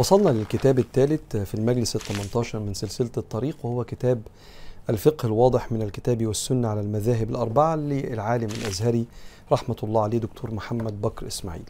وصلنا للكتاب الثالث في المجلس ال 18 من سلسلة الطريق وهو كتاب الفقه الواضح من الكتاب والسنة على المذاهب الأربعة للعالم الأزهري رحمة الله عليه دكتور محمد بكر إسماعيل.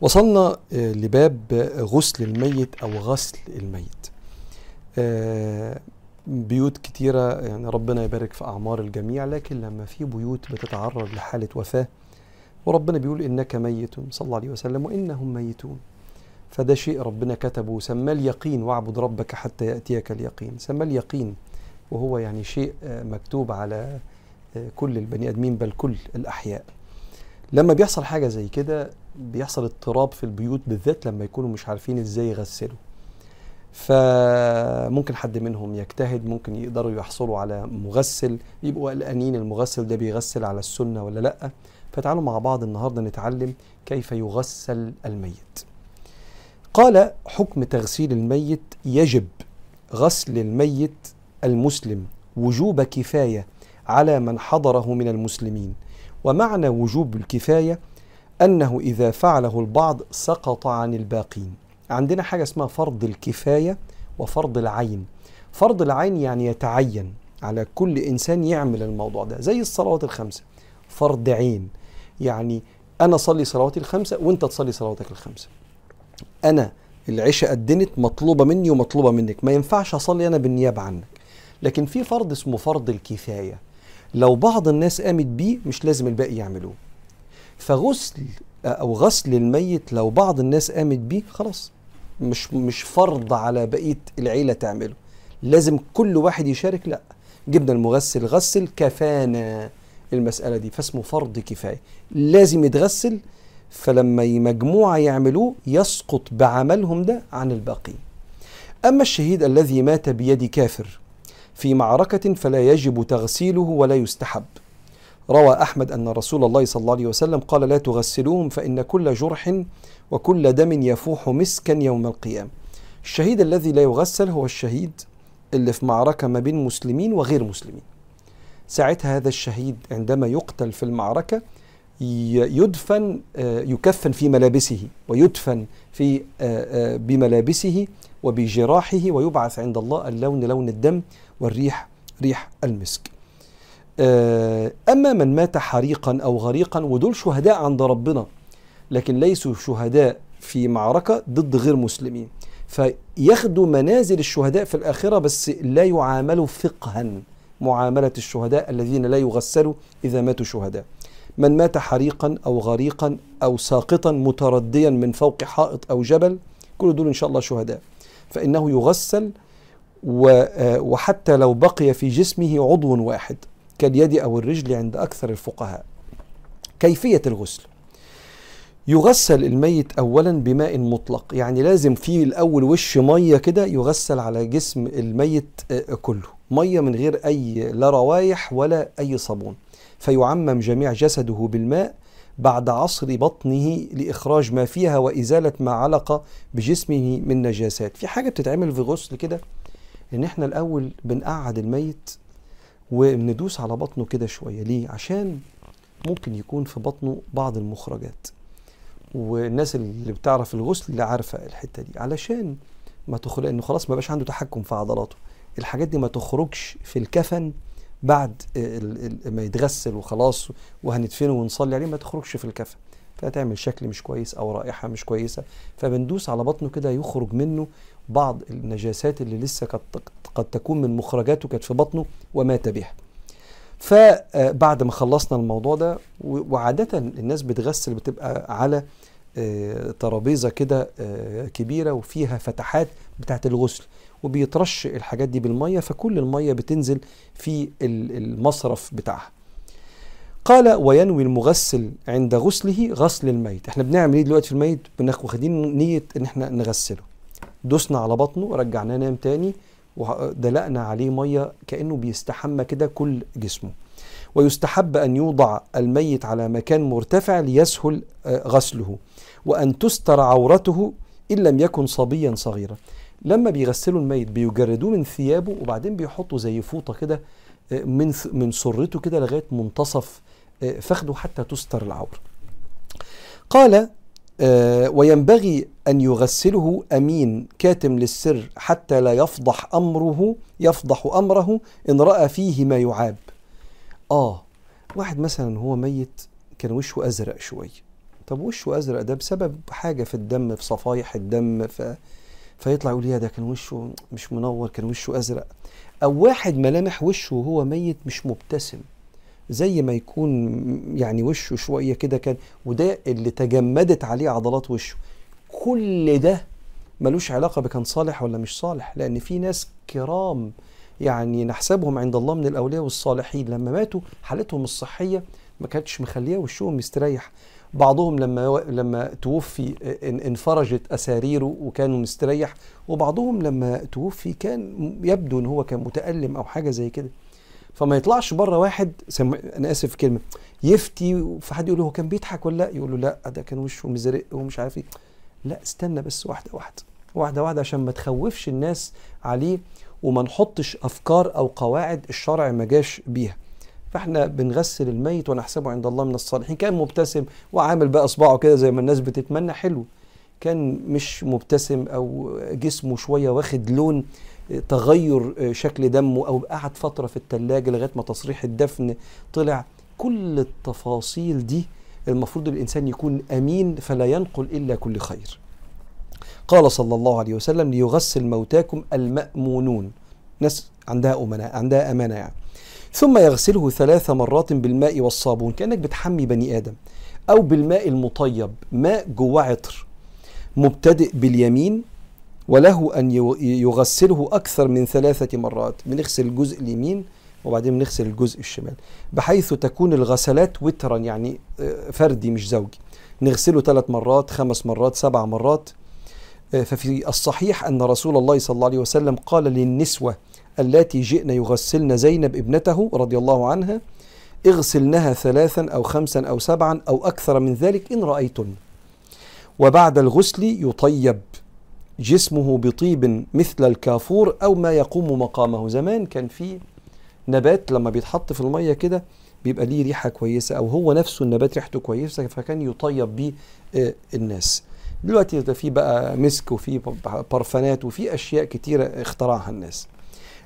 وصلنا لباب غسل الميت أو غسل الميت. بيوت كتيرة يعني ربنا يبارك في أعمار الجميع لكن لما في بيوت بتتعرض لحالة وفاة وربنا بيقول إنك ميت صلى الله عليه وسلم وإنهم ميتون. فده شيء ربنا كتبه وسماه اليقين واعبد ربك حتى يأتيك اليقين. سماه اليقين وهو يعني شيء مكتوب على كل البني آدمين بل كل الأحياء. لما بيحصل حاجة زي كده بيحصل اضطراب في البيوت بالذات لما يكونوا مش عارفين إزاي يغسلوا. فممكن حد منهم يجتهد ممكن يقدروا يحصلوا على مغسل يبقوا قلقانين المغسل ده بيغسل على السنة ولا لأ. فتعالوا مع بعض النهاردة نتعلم كيف يغسل الميت. قال حكم تغسيل الميت يجب غسل الميت المسلم وجوب كفاية على من حضره من المسلمين. ومعنى وجوب الكفاية أنه إذا فعله البعض سقط عن الباقين. عندنا حاجة اسمها فرض الكفاية وفرض العين. فرض العين يعني يتعين على كل إنسان يعمل الموضوع ده زي الصلوات الخمسة. فرض عين يعني أنا أصلي صلواتي الخمسة وأنت تصلي صلواتك الخمسة. أنا العشاء أدنت مطلوبة مني ومطلوبة منك. ما ينفعش أصلي أنا بالنيابة عنك. لكن في فرض اسمه فرض الكفاية. لو بعض الناس قامت بيه مش لازم الباقي يعملوه. فغسل أو غسل الميت لو بعض الناس قامت بيه خلاص. مش مش فرض على بقية العيلة تعمله. لازم كل واحد يشارك. لا. جبنا المغسل غسل كفانا المسألة دي. فاسمه فرض كفاية. لازم يتغسل فلما مجموعة يعملوه يسقط بعملهم ده عن الباقي. أما الشهيد الذي مات بيد كافر في معركة فلا يجب تغسيله ولا يستحب. روى أحمد أن رسول الله صلى الله عليه وسلم قال لا تغسلوهم فإن كل جرح وكل دم يفوح مسكا يوم القيامة. الشهيد الذي لا يغسل هو الشهيد اللي في معركة ما بين مسلمين وغير مسلمين. ساعتها هذا الشهيد عندما يقتل في المعركة يدفن يكفن في ملابسه ويدفن في بملابسه وبجراحه ويبعث عند الله اللون لون الدم والريح ريح المسك. أما من مات حريقا أو غريقا ودول شهداء عند ربنا لكن ليسوا شهداء في معركة ضد غير مسلمين. فياخدوا منازل الشهداء في الآخرة بس لا يعاملوا فقها معاملة الشهداء الذين لا يغسلوا إذا ماتوا شهداء. من مات حريقا أو غريقا أو ساقطا مترديا من فوق حائط أو جبل كل دول إن شاء الله شهداء. فإنه يغسل وحتى لو بقي في جسمه عضو واحد كاليد أو الرجل عند أكثر الفقهاء. كيفية الغسل؟ يغسل الميت أولا بماء مطلق يعني لازم في الأول وش مية كده يغسل على جسم الميت كله. مية من غير أي لا روايح ولا أي صابون. فيعمم جميع جسده بالماء بعد عصر بطنه لإخراج ما فيها وإزالة ما علق بجسمه من نجاسات. في حاجة بتتعمل في غسل كده إن إحنا الأول بنقعد الميت وندوس على بطنه كده شوية. ليه؟ عشان ممكن يكون في بطنه بعض المخرجات. والناس اللي بتعرف الغسل اللي عارفة الحتة دي. علشان ما تخرج إنه خلاص ما بقاش عنده تحكم في عضلاته. الحاجات دي ما تخرجش في الكفن بعد ما يتغسل وخلاص وهندفنه ونصلي عليه ما تخرجش في الكفن فتعمل شكل مش كويس أو رائحة مش كويسة. فبندوس على بطنه كده يخرج منه بعض النجاسات اللي لسه قد قد تكون من مخرجاته كانت في بطنه ومات بها. فبعد ما خلصنا الموضوع ده وعادة الناس بتغسل بتبقى على ترابيزة كده كبيرة وفيها فتحات بتاعت الغسل. وبيترش الحاجات دي بالمية فكل المية بتنزل في المصرف بتاعها. قال وينوي المغسل عند غسله غسل الميت. إحنا بنعمل إيه دلوقتي في الميت؟ واخدين نية إن إحنا نغسله. دوسنا على بطنه رجعناه نام تاني ودلقنا عليه مية كأنه بيستحمى كده كل جسمه. ويستحب أن يوضع الميت على مكان مرتفع ليسهل غسله. وأن تستر عورته إن لم يكن صبيا صغيرا. لما بيغسلوا الميت بيجردوه من ثيابه وبعدين بيحطوا زي فوطة كده من من سرته كده لغاية منتصف فخده حتى تستر العوره قال وينبغي أن يغسله أمين كاتم للسر حتى لا يفضح أمره يفضح أمره إن رأى فيه ما يعاب. آه واحد مثلا هو ميت كان وشه أزرق شوية. طب وشه أزرق ده بسبب حاجة في الدم في صفايح الدم ف... فيطلع يقول يا ده كان وشه مش منور كان وشه أزرق. أو واحد ملامح وشه وهو ميت مش مبتسم. زي ما يكون يعني وشه شوية كده كان وده اللي تجمدت عليه عضلات وشه. كل ده ملوش علاقة بكان صالح ولا مش صالح لأن في ناس كرام يعني نحسبهم عند الله من الأولياء والصالحين. لما ماتوا حالتهم الصحية ما كانتش مخلية وشهم مستريح بعضهم لما لما توفي انفرجت أساريره وكانوا مستريح وبعضهم لما توفي كان يبدو إن هو كان متألم أو حاجة زي كده. فما يطلعش بره واحد سم... أنا آسف كلمة يفتي فحد يقول له هو كان بيضحك ولا لأ؟ يقول له لأ ده كان وشه مزرق ومش عارف إيه. لأ استنى بس واحدة واحدة واحدة واحدة عشان ما تخوفش الناس عليه وما نحطش أفكار أو قواعد الشرع ما جاش بيها. فاحنا بنغسل الميت ونحسبه عند الله من الصالحين. كان مبتسم وعامل بقى اصبعه كده زي ما الناس بتتمنى. حلو. كان مش مبتسم أو جسمه شوية واخد لون تغير شكل دمه أو قعد فترة في الثلاجه لغاية ما تصريح الدفن طلع. كل التفاصيل دي المفروض الإنسان يكون أمين فلا ينقل إلا كل خير. قال صلى الله عليه وسلم ليغسل موتاكم المأمونون. ناس عندها أمناء عندها أمانة يعني. ثم يغسله ثلاث مرات بالماء والصابون كأنك بتحمي بني آدم. أو بالماء المطيب ماء جواه عطر مبتدئ باليمين وله أن يغسله أكثر من ثلاثة مرات. بنغسل الجزء اليمين وبعدين بنغسل الجزء الشمال. بحيث تكون الغسلات وترا يعني فردي مش زوجي. نغسله ثلاث مرات خمس مرات سبع مرات. ففي الصحيح أن رسول الله صلى الله عليه وسلم قال للنسوة اللاتي جئن يغسلن زينب ابنته رضي الله عنها اغسلنها ثلاثا أو خمسا أو سبعا أو أكثر من ذلك إن رأيتن. وبعد الغسل يطيب. جسمه بطيب مثل الكافور أو ما يقوم مقامه. زمان كان في نبات لما بيتحط في المية كده بيبقى ليه ريحة كويسة أو هو نفسه النبات ريحته كويسة فكان يطيب بيه الناس. دلوقتي ده في بقى مسك وفي برفانات وفي أشياء كتيرة اخترعها الناس.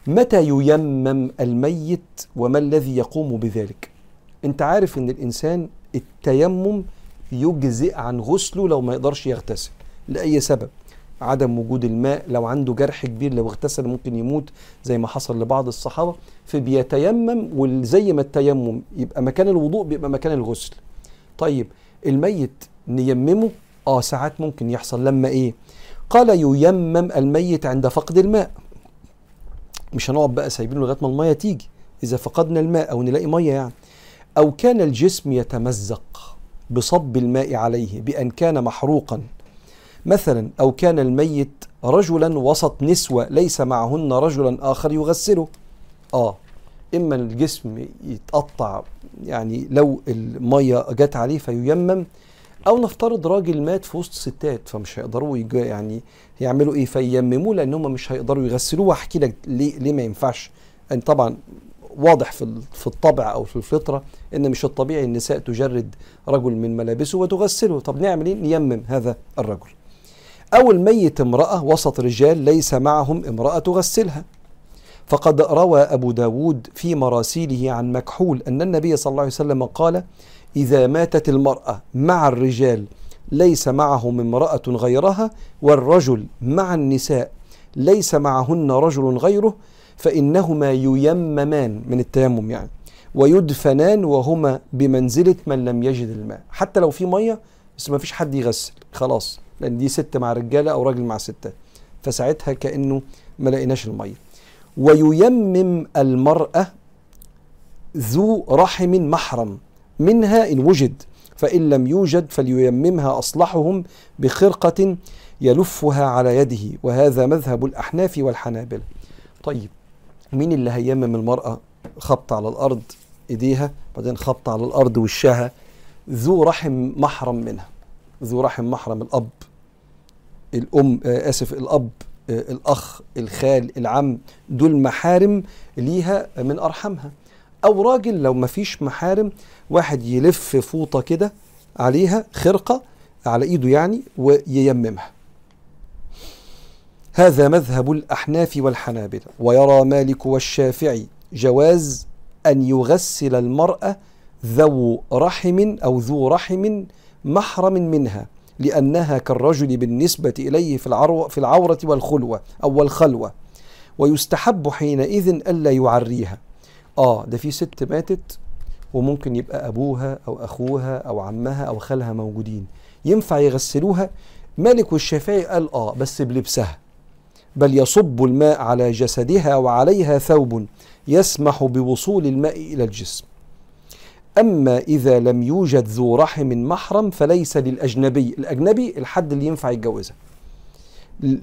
متى ييمم الميت وما الذي يقوم بذلك؟ أنت عارف إن الإنسان التيمم يجزئ عن غسله لو ما يقدرش يغتسل لأي سبب؟ عدم وجود الماء لو عنده جرح كبير لو اغتسل ممكن يموت زي ما حصل لبعض الصحابة فبيتيمم وزي ما التيمم يبقى مكان الوضوء بيبقى مكان الغسل. طيب الميت نيممه؟ آه ساعات ممكن يحصل. لما إيه؟ قال ييمم الميت عند فقد الماء. مش هنقعد بقى سايبينه لغاية ما المية تيجي إذا فقدنا الماء أو نلاقي مية يعني. أو كان الجسم يتمزق بصب الماء عليه بأن كان محروقا. مثلا أو كان الميت رجلا وسط نسوة ليس معهن رجلا آخر يغسله. آه إما الجسم يتقطع يعني لو المية جت عليه فييمم أو نفترض راجل مات في وسط ستات فمش هيقدروا يعني يعملوا إيه؟ فييمموه لأن هم مش هيقدروا يغسلوه. واحكي لك ليه ليه ما ينفعش. يعني طبعا واضح في في الطبع أو في الفطرة إن مش الطبيعي النساء تجرد رجل من ملابسه وتغسله. طب نعمل إيه؟ نيمم هذا الرجل. أو الميت امرأة وسط رجال ليس معهم امرأة تغسلها. فقد روى أبو داود في مراسيله عن مكحول أن النبي صلى الله عليه وسلم قال إذا ماتت المرأة مع الرجال ليس معهم امرأة غيرها والرجل مع النساء ليس معهن رجل غيره فإنهما ييممان من التيمم يعني ويدفنان وهما بمنزلة من لم يجد الماء. حتى لو في مية بس ما فيش حد يغسل خلاص. لأن دي ست مع رجالة أو راجل مع ستة. فساعتها كأنه ما لقيناش المية. وييمم المرأة ذو رحم محرم. منها إن وجد فإن لم يوجد فلييممها أصلحهم بخرقة يلفها على يده وهذا مذهب الأحناف والحنابلة. طيب مين اللي هيمم المرأة خبط على الأرض إيديها بعدين خبط على الأرض وشها؟ ذو رحم محرم منها ذو رحم محرم الأب الأم آه آسف الأب آه الأخ الخال العم دول محارم ليها من أرحمها. أو راجل لو ما فيش محارم واحد يلف فوطة كده عليها خرقة على إيده يعني وييممها. هذا مذهب الأحناف والحنابلة. ويرى مالك والشافعي جواز أن يغسل المرأة ذو رحم أو ذو رحم محرم منها لأنها كالرجل بالنسبة إليه في, العرو في العورة والخلوة أو الخلوة. ويستحب حينئذ ألا يعريها. آه ده في ست ماتت وممكن يبقى أبوها أو أخوها أو عمها أو خالها موجودين. ينفع يغسلوها؟ مالك والشافعي قال آه بس بلبسها. بل يصب الماء على جسدها وعليها ثوب يسمح بوصول الماء إلى الجسم. أما إذا لم يوجد ذو رحم محرم فليس للأجنبي. الأجنبي الحد اللي ينفع يتجوزها.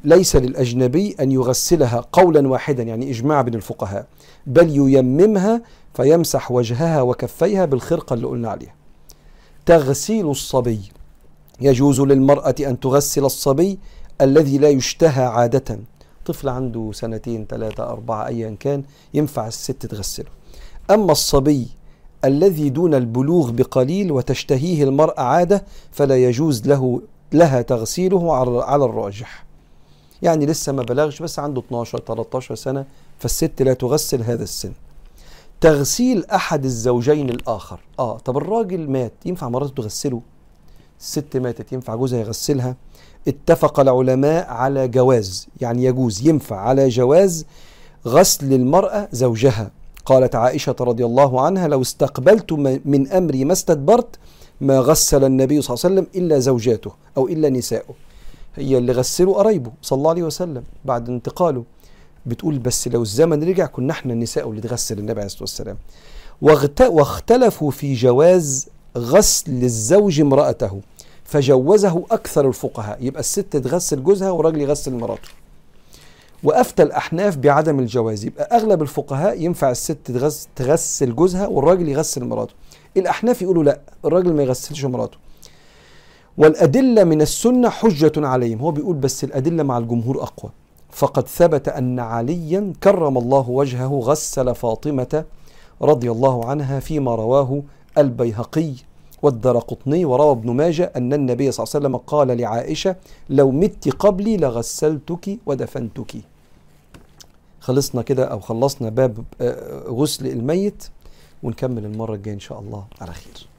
ليس للأجنبي أن يغسلها قولا واحدا يعني إجماع بين الفقهاء بل ييممها فيمسح وجهها وكفيها بالخرقة اللي قلنا عليها. تغسيل الصبي يجوز للمرأة أن تغسل الصبي الذي لا يشتهى عادة. طفل عنده سنتين ثلاثة أربعة أيا كان ينفع الست تغسله. أما الصبي الذي دون البلوغ بقليل وتشتهيه المرأة عادة فلا يجوز له لها تغسيله على الراجح. يعني لسه ما بلغش بس عنده 12 13 سنة فالست لا تغسل هذا السن. تغسيل أحد الزوجين الآخر. آه طب الراجل مات ينفع مراته تغسله؟ الست ماتت ينفع جوزها يغسلها؟ اتفق العلماء على جواز يعني يجوز ينفع على جواز غسل المرأة زوجها. قالت عائشة رضي الله عنها لو استقبلت من أمري ما استدبرت ما غسل النبي صلى الله عليه وسلم إلا زوجاته أو إلا نساؤه. هي اللي غسلوا قرايبه صلى الله عليه وسلم بعد انتقاله. بتقول بس لو الزمن رجع كنا إحنا النساء اللي تغسل النبي عليه الصلاة والسلام. واختلفوا في جواز غسل الزوج امرأته فجوزه أكثر الفقهاء. يبقى الست تغسل جوزها والراجل يغسل مراته. وأفتى الأحناف بعدم الجواز. يبقى أغلب الفقهاء ينفع الست تغسل جوزها والراجل يغسل مراته. الأحناف يقولوا لا الراجل ما يغسلش مراته. والأدلة من السنة حجة عليهم. هو بيقول بس الأدلة مع الجمهور أقوى. فقد ثبت أن عليا كرم الله وجهه غسل فاطمة رضي الله عنها فيما رواه البيهقي والدرقطني. وروى ابن ماجه أن النبي صلى الله عليه وسلم قال لعائشة لو مت قبلي لغسلتك ودفنتك. خلصنا كده أو خلصنا باب غسل الميت ونكمل المرة الجاية إن شاء الله على خير.